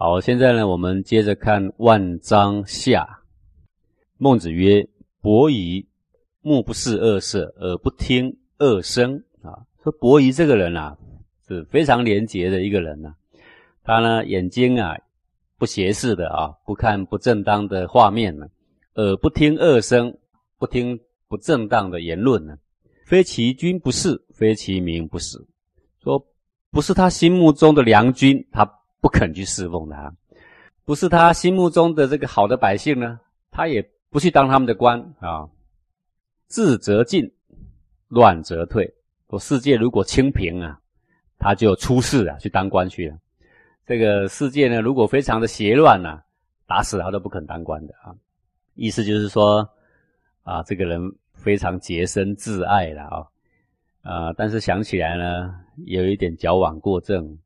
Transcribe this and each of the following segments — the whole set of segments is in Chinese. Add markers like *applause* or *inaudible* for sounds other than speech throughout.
好，现在呢，我们接着看万章下。孟子曰：“伯夷，目不视恶色，而不听恶声。”啊，说伯夷这个人啊，是非常廉洁的一个人呐。他呢，眼睛啊，不斜视的啊，不看不正当的画面呢，耳不听恶声，不听不正当的言论呢。非其君不是，非其民不死。说不是他心目中的良君，他。不肯去侍奉他，不是他心目中的这个好的百姓呢，他也不去当他们的官啊。治则进，乱则退。说世界如果清平啊，他就出世啊，去当官去了。这个世界呢，如果非常的邪乱呐，打死他都不肯当官的啊。意思就是说啊，这个人非常洁身自爱了啊啊，但是想起来呢，有一点矫枉过正。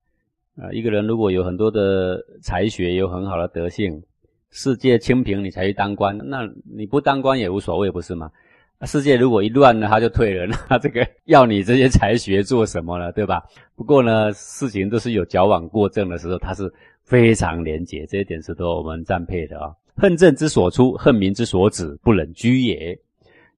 啊，一个人如果有很多的才学，有很好的德性，世界清平，你才去当官，那你不当官也无所谓，不是吗？世界如果一乱呢，他就退了，*laughs* 那这个要你这些才学做什么呢？对吧？不过呢，事情都是有矫枉过正的时候，他是非常廉洁，这一点是都我们赞佩的啊。恨政之所出，恨民之所止，不忍居也。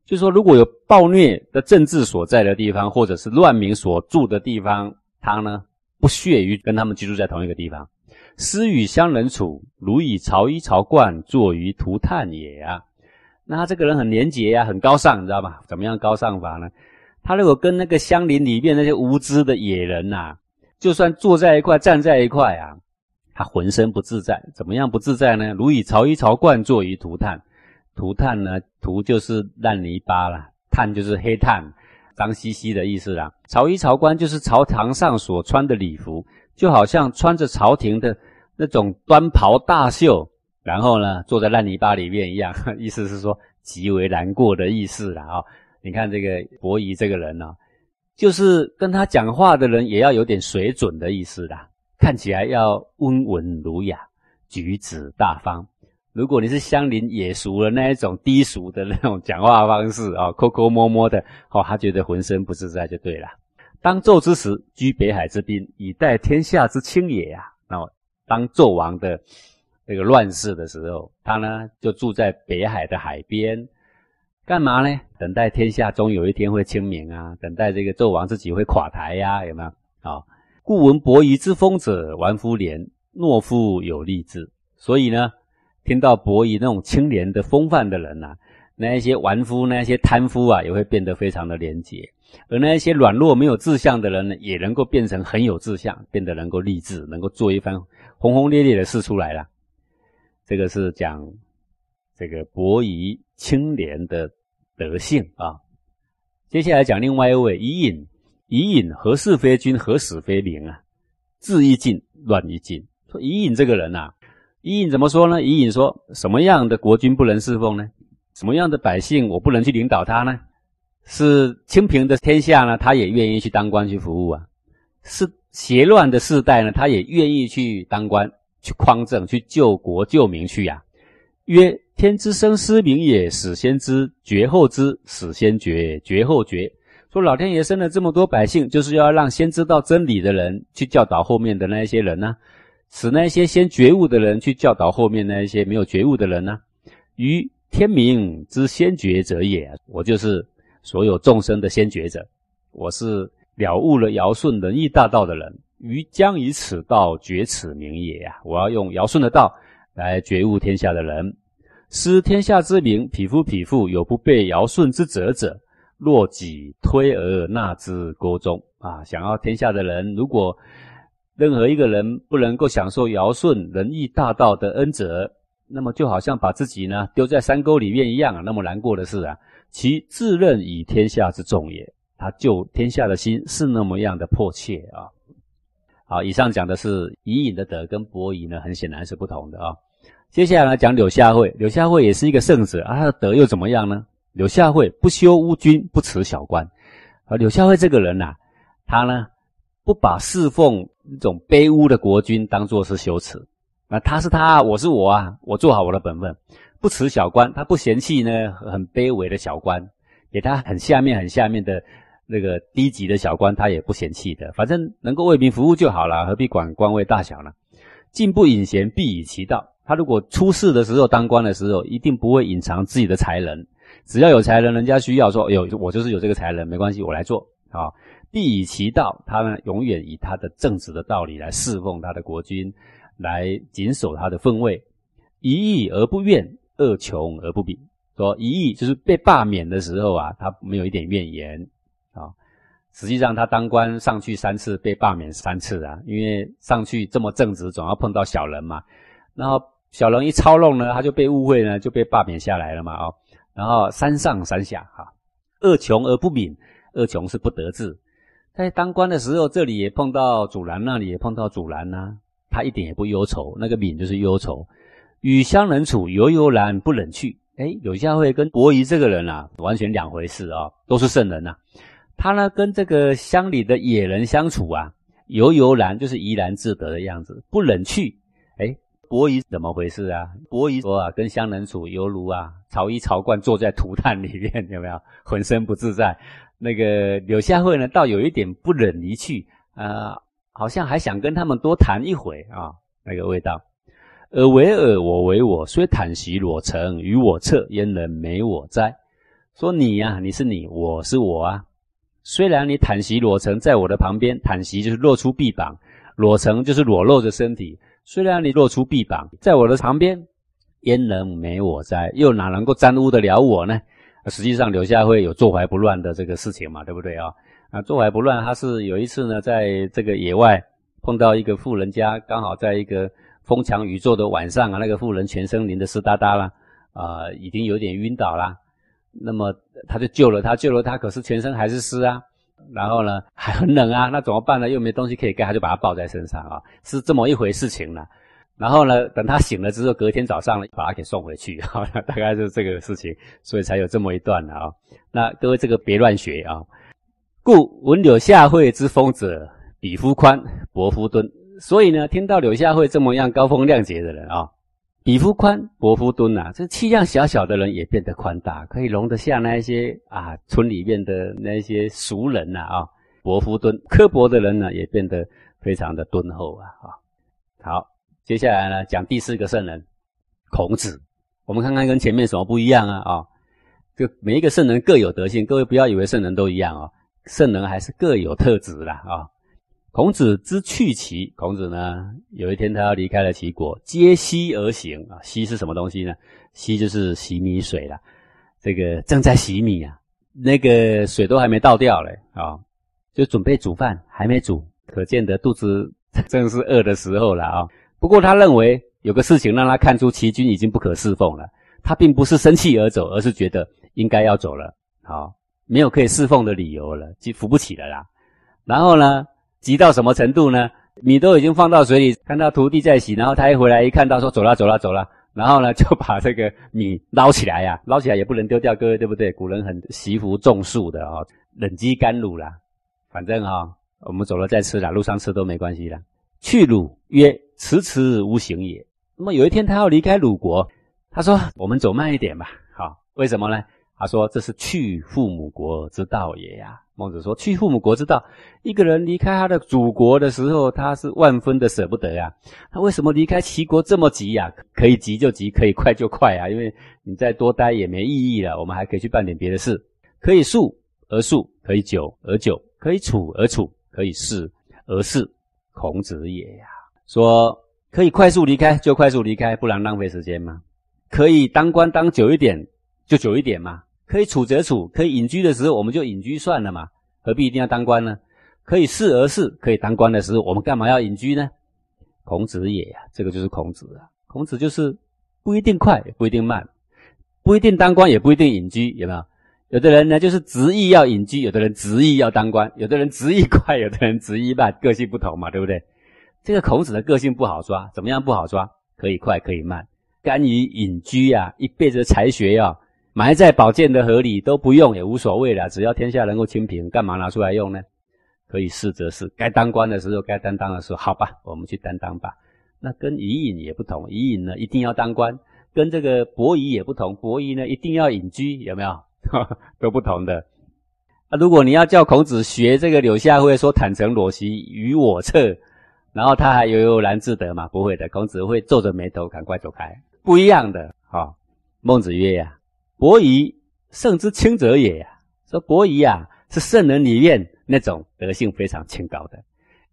就是说如果有暴虐的政治所在的地方，或者是乱民所住的地方，他呢？不屑于跟他们居住在同一个地方，私与乡人处，如以朝衣朝冠坐于涂炭也啊。那他这个人很廉洁呀，很高尚，你知道吧？怎么样高尚法呢？他如果跟那个乡邻里面那些无知的野人呐，就算坐在一块，站在一块啊，他浑身不自在。怎么样不自在呢？如以朝衣朝冠坐于涂炭，涂炭呢，涂就是烂泥巴了，炭就是黑炭。脏兮兮的意思啦。朝衣朝冠就是朝堂上所穿的礼服，就好像穿着朝廷的那种端袍大袖，然后呢坐在烂泥巴里面一样。*laughs* 意思是说极为难过的意思啦啊！你看这个伯夷这个人呢，就是跟他讲话的人也要有点水准的意思啦，看起来要温文儒雅，举止大方。如果你是乡邻野俗的那一种低俗的那种讲话方式啊，*laughs* 抠抠摸摸的，哦，他觉得浑身不自在就对了。当纣之时，居北海之滨，以待天下之清也呀。那么，当纣王的这个乱世的时候，他呢就住在北海的海边，干嘛呢？等待天下终有一天会清明啊，等待这个纣王自己会垮台呀，有没有？啊，故闻伯夷之风者，玩夫廉，懦夫有力志。所以呢。听到伯夷那种清廉的风范的人呐，那一些纨夫、那一些贪夫啊，也会变得非常的廉洁；而那一些软弱、没有志向的人呢，也能够变成很有志向，变得能够立志，能够做一番轰轰烈烈的事出来了。这个是讲这个伯夷清廉的德性啊。接下来讲另外一位伊尹，伊尹何事非君，何死非灵啊？志一尽，乱一尽。说伊尹这个人呐。伊尹怎么说呢？伊尹说：“什么样的国君不能侍奉呢？什么样的百姓我不能去领导他呢？是清平的天下呢，他也愿意去当官去服务啊；是邪乱的世代呢，他也愿意去当官去匡正去救国救民去呀。曰：天之生师明也，始先知，绝后知，始先觉，绝后觉。说老天爷生了这么多百姓，就是要让先知道真理的人去教导后面的那一些人呢。”使那些先觉悟的人去教导后面那一些没有觉悟的人呢？于天明之先觉者也，我就是所有众生的先觉者，我是了悟了尧舜仁义大道的人。于将以此道觉此名也呀！我要用尧舜的道来觉悟天下的人。思天下之名，匹夫匹妇有不被尧舜之责者，若己推而纳之锅中啊！想要天下的人，如果任何一个人不能够享受尧舜仁义大道的恩泽，那么就好像把自己呢丢在山沟里面一样啊，那么难过的事啊。其自任以天下之重也，他救天下的心是那么样的迫切啊。好，以上讲的是伊尹的德跟伯夷呢，很显然是不同的啊。接下来讲柳下惠，柳下惠也是一个圣者啊，他的德又怎么样呢？柳下惠不修乌君，不辞小官。而，柳下惠这个人呐，他呢。不把侍奉一种卑污的国君当做是羞耻，那，他是他，我是我啊，我做好我的本分，不辞小官，他不嫌弃呢很卑微的小官，给他很下面很下面的那个低级的小官，他也不嫌弃的，反正能够为民服务就好了，何必管官位大小呢？进不隐贤，必以其道。他如果出事的时候当官的时候，一定不会隐藏自己的才能。只要有才能，人家需要说有我就是有这个才能，没关系，我来做啊。必以其道，他呢永远以他的正直的道理来侍奉他的国君，来谨守他的分位。一义而不怨，二穷而不比。说一义就是被罢免的时候啊，他没有一点怨言啊。实际上他当官上去三次，被罢免三次啊，因为上去这么正直，总要碰到小人嘛。然后小人一操弄呢，他就被误会呢，就被罢免下来了嘛哦。然后三上三下哈，二穷而不敏，二穷是不得志。在当官的时候，这里也碰到阻拦，那里也碰到阻拦呐，他一点也不忧愁。那个敏就是忧愁，与乡人处，悠悠然不忍去。哎，柳下惠跟伯夷这个人啊，完全两回事啊，都是圣人呐。他呢，跟这个乡里的野人相处啊，悠悠然就是怡然自得的样子，不忍去。哎，伯夷怎么回事啊？伯夷说啊，跟乡人处犹如啊，草衣草冠坐在土炭里面，有没有？浑身不自在。那个柳下惠呢，倒有一点不忍离去啊，好像还想跟他们多谈一回啊，那个味道。尔为尔，我为我，虽坦席裸成，与我侧，焉能没我哉？说你呀，你是你，我是我啊。虽然你坦席裸成在我的旁边，坦席就是露出臂膀，裸成就是裸露着身体。虽然你露出臂膀在我的旁边，焉能没我哉？又哪能够沾污得了我呢？实际上，柳下惠有坐怀不乱的这个事情嘛，对不对啊？啊，坐怀不乱，他是有一次呢，在这个野外碰到一个富人家，刚好在一个。风强雨骤的晚上啊，那个富人全身淋得湿哒哒啦，啊，已经有点晕倒啦。那么他就救了他，救了他，可是全身还是湿啊。然后呢，还很冷啊，那怎么办呢？又没东西可以盖，他就把他抱在身上啊，是这么一回事情了。然后呢，等他醒了之后，隔天早上呢，把他给送回去，好，*laughs* 大概是这个事情，所以才有这么一段啊。那各位这个别乱学啊。故闻柳下惠之风者，比夫宽，薄夫敦。所以呢，听到柳下惠这么样高风亮节的人啊，比夫宽，薄夫敦呐，这气量小小的人也变得宽大，可以容得下那一些啊村里面的那些俗人呐啊，薄夫敦，刻薄的人呢也变得非常的敦厚啊啊。好，接下来呢讲第四个圣人，孔子。我们看看跟前面什么不一样啊啊？就每一个圣人各有德性，各位不要以为圣人都一样哦，圣人还是各有特质的啊。孔子之去齐，孔子呢有一天他要离开了齐国，接溪而行啊。溪是什么东西呢？溪就是洗米水了。这个正在洗米啊，那个水都还没倒掉嘞啊，就准备煮饭，还没煮，可见得肚子正是饿的时候了啊。不过他认为有个事情让他看出齐军已经不可侍奉了，他并不是生气而走，而是觉得应该要走了，好，没有可以侍奉的理由了，就扶不起了啦。然后呢？急到什么程度呢？米都已经放到水里，看到徒弟在洗，然后他一回来一看到说走了走了走了，然后呢 *laughs* 就把这个米捞起来呀，捞起来也不能丢掉，各位对不对？古人很惜福种树的啊，冷积甘露啦，反正啊我们走了再吃啦，路上吃都没关系啦。去鲁曰：迟迟无行也。那么有一天他要离开鲁国，他说我们走慢一点吧。好，为什么呢？他说这是去父母国之道也呀。孟子说：“去父母国之道，一个人离开他的祖国的时候，他是万分的舍不得呀。他为什么离开齐国这么急呀？可以急就急，可以快就快啊！因为你再多待也没意义了。我们还可以去办点别的事，可以速而速，可以久而久，可以处而处，可以事而事。孔子也呀，说可以快速离开就快速离开，不然浪费时间嘛。可以当官当久一点就久一点嘛。”可以处则处，可以隐居的时候我们就隐居算了嘛，何必一定要当官呢？可以事而事，可以当官的时候我们干嘛要隐居呢？孔子也呀，这个就是孔子啊。孔子就是不一定快，也不一定慢，不一定当官，也不一定隐居，有没有？有的人呢就是执意要隐居，有的人执意要当官，有的人执意快，有的人执意慢，个性不同嘛，对不对？这个孔子的个性不好抓，怎么样不好抓？可以快，可以慢，甘于隐居呀，一辈子才学呀。埋在宝剑的河里都不用也无所谓了，只要天下能够清平，干嘛拿出来用呢？可以试则试，该当官的时候，该担当的时候，好吧，我们去担当吧。那跟伊尹也不同，伊尹呢一定要当官，跟这个伯夷也不同，伯夷呢一定要隐居，有没有？*laughs* 都不同的。那如果你要叫孔子学这个柳下惠说坦诚裸席与我侧，然后他还悠悠然自得嘛？不会的，孔子会皱着眉头，赶快走开。不一样的啊！孟子曰呀：“伯夷圣之清者也呀。”说伯夷啊，是圣人里面那种德性非常清高的。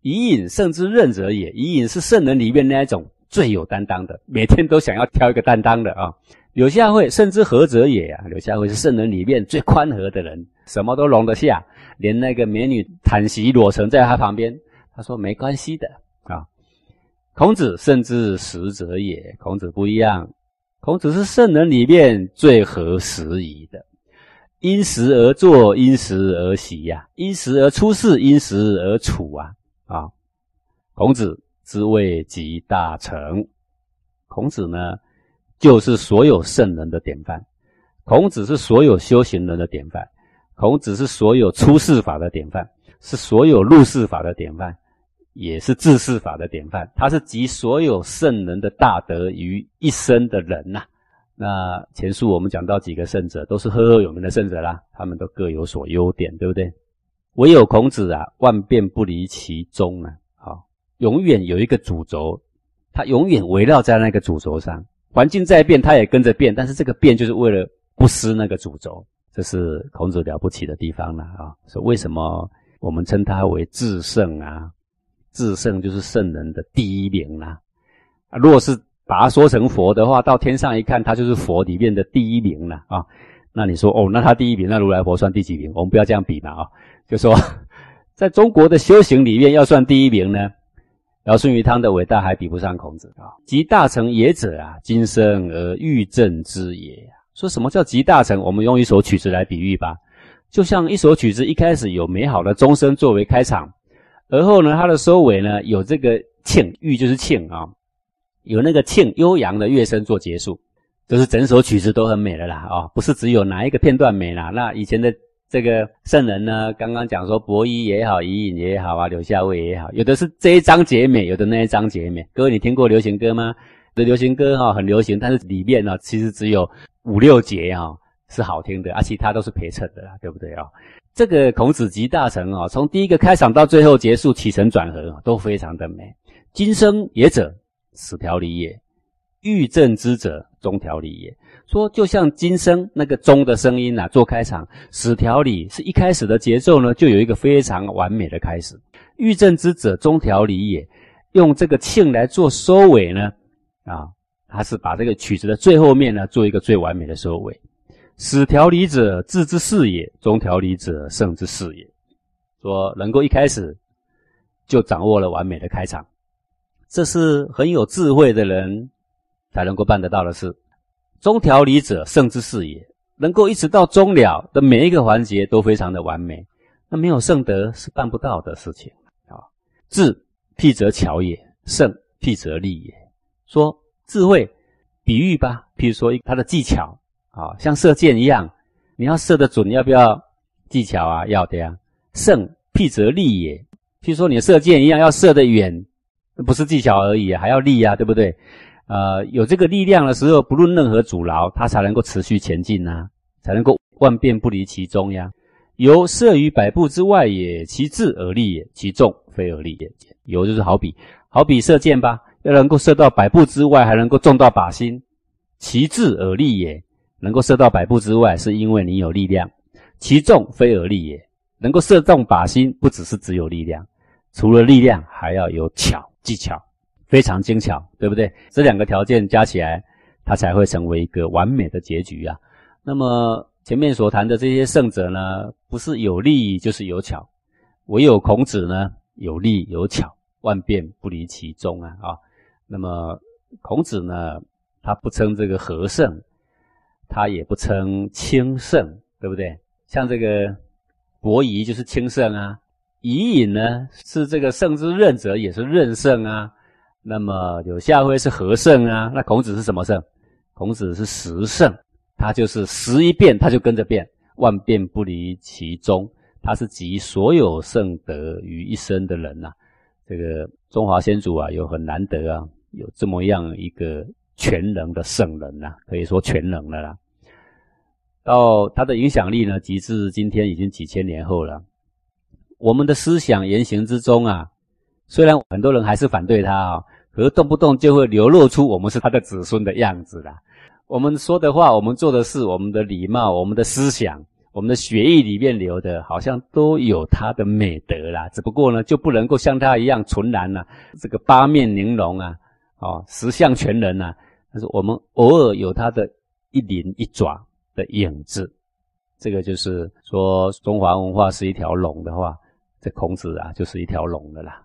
伊尹圣之任者也，伊尹是圣人里面那一种最有担当的，每天都想要挑一个担当的啊。柳下惠圣之和者也呀，柳下惠是圣人里面最宽和的人，什么都容得下，连那个美女坦席裸成在他旁边，他说没关系的。啊，孔子甚至时者也。孔子不一样，孔子是圣人里面最合时宜的，因时而作，因时而习呀，因时而出世，因时而处啊啊！孔子之谓集大成，孔子呢，就是所有圣人的典范，孔子是所有修行人的典范，孔子是所有出世法的典范，是所有入世法的典范。也是治世法的典范，他是集所有圣人的大德于一身的人呐。那前述我们讲到几个圣者，都是赫赫有名的圣者啦，他们都各有所优点，对不对？唯有孔子啊，万变不离其宗啊，好，永远有一个主轴，他永远围绕在那个主轴上，环境在变，他也跟着变，但是这个变就是为了不失那个主轴，这是孔子了不起的地方了啊。所以为什么我们称他为至圣啊？至圣就是圣人的第一名啦。啊，如果是把它说成佛的话，到天上一看，他就是佛里面的第一名了啊。那你说哦，那他第一名，那如来佛算第几名？我们不要这样比嘛啊。就说 *laughs* 在中国的修行里面，要算第一名呢，尧舜禹汤的伟大还比不上孔子啊。集大成也者啊，今生而欲正之也。说什么叫集大成？我们用一首曲子来比喻吧，就像一首曲子一开始有美好的钟声作为开场。而后呢，它的收尾呢，有这个磬，玉就是磬啊，有那个磬悠扬的乐声做结束，就是整首曲子都很美的啦啊，不是只有哪一个片段美啦。那以前的这个圣人呢，刚刚讲说伯夷也好，伊尹也好啊，柳下惠也好，有的是这一章节美，有的那一章节美。各位，你听过流行歌吗？的流行歌哈很流行，但是里面呢，其实只有五六节啊是好听的，而其他都是陪衬的啦，对不对啊？这个孔子集大成啊，从第一个开场到最后结束，起承转合都非常的美。今生也者，始条理也；欲正之者，终条理也。说就像今生那个钟的声音啊，做开场，始条理是一开始的节奏呢，就有一个非常完美的开始。欲正之者，终条理也。用这个磬来做收尾呢，啊，他是把这个曲子的最后面呢，做一个最完美的收尾。始调理者，治之事也；终调理者，胜之事也。说能够一开始就掌握了完美的开场，这是很有智慧的人才能够办得到的事。中调理者，胜之事也。能够一直到终了的每一个环节都非常的完美，那没有圣德是办不到的事情啊。智辟则巧也，胜辟则利也。说智慧，比喻吧，譬如说他的技巧。啊，像射箭一样，你要射得准，要不要技巧啊？要的呀。胜必则利也。譬如说你射箭一样，要射得远，不是技巧而已，还要力啊，对不对？呃，有这个力量的时候，不论任何阻挠，它才能够持续前进呐，才能够万变不离其中呀。由射于百步之外也，其智而立也，其重非而立也。有就是好比，好比射箭吧，要能够射到百步之外，还能够中到靶心，其智而立也。能够射到百步之外，是因为你有力量；其重非而立也。能够射中靶心，不只是只有力量，除了力量，还要有巧技巧，非常精巧，对不对？这两个条件加起来，它才会成为一个完美的结局啊。那么前面所谈的这些圣者呢，不是有力就是有巧，唯有孔子呢，有力有巧，万变不离其宗啊啊。那么孔子呢，他不称这个和圣。他也不称轻圣，对不对？像这个伯夷就是轻圣啊，伊尹呢是这个圣之任者，也是任圣啊。那么柳下惠是和圣啊，那孔子是什么圣？孔子是十圣，他就是十一变他就跟着变，万变不离其宗，他是集所有圣德于一身的人呐。这个中华先祖啊，有很难得啊，有这么样一个全能的圣人呐，可以说全能的啦。到他的影响力呢，直至今天已经几千年后了。我们的思想言行之中啊，虽然很多人还是反对他啊，可是动不动就会流露出我们是他的子孙的样子啦。我们说的话，我们做的事，我们的礼貌，我们的思想，我们的血液里面流的，好像都有他的美德啦。只不过呢，就不能够像他一样纯然呐，这个八面玲珑啊，哦，十相全能呐。但是我们偶尔有他的一鳞一爪的影子，这个就是说中华文化是一条龙的话，这孔子啊就是一条龙的啦。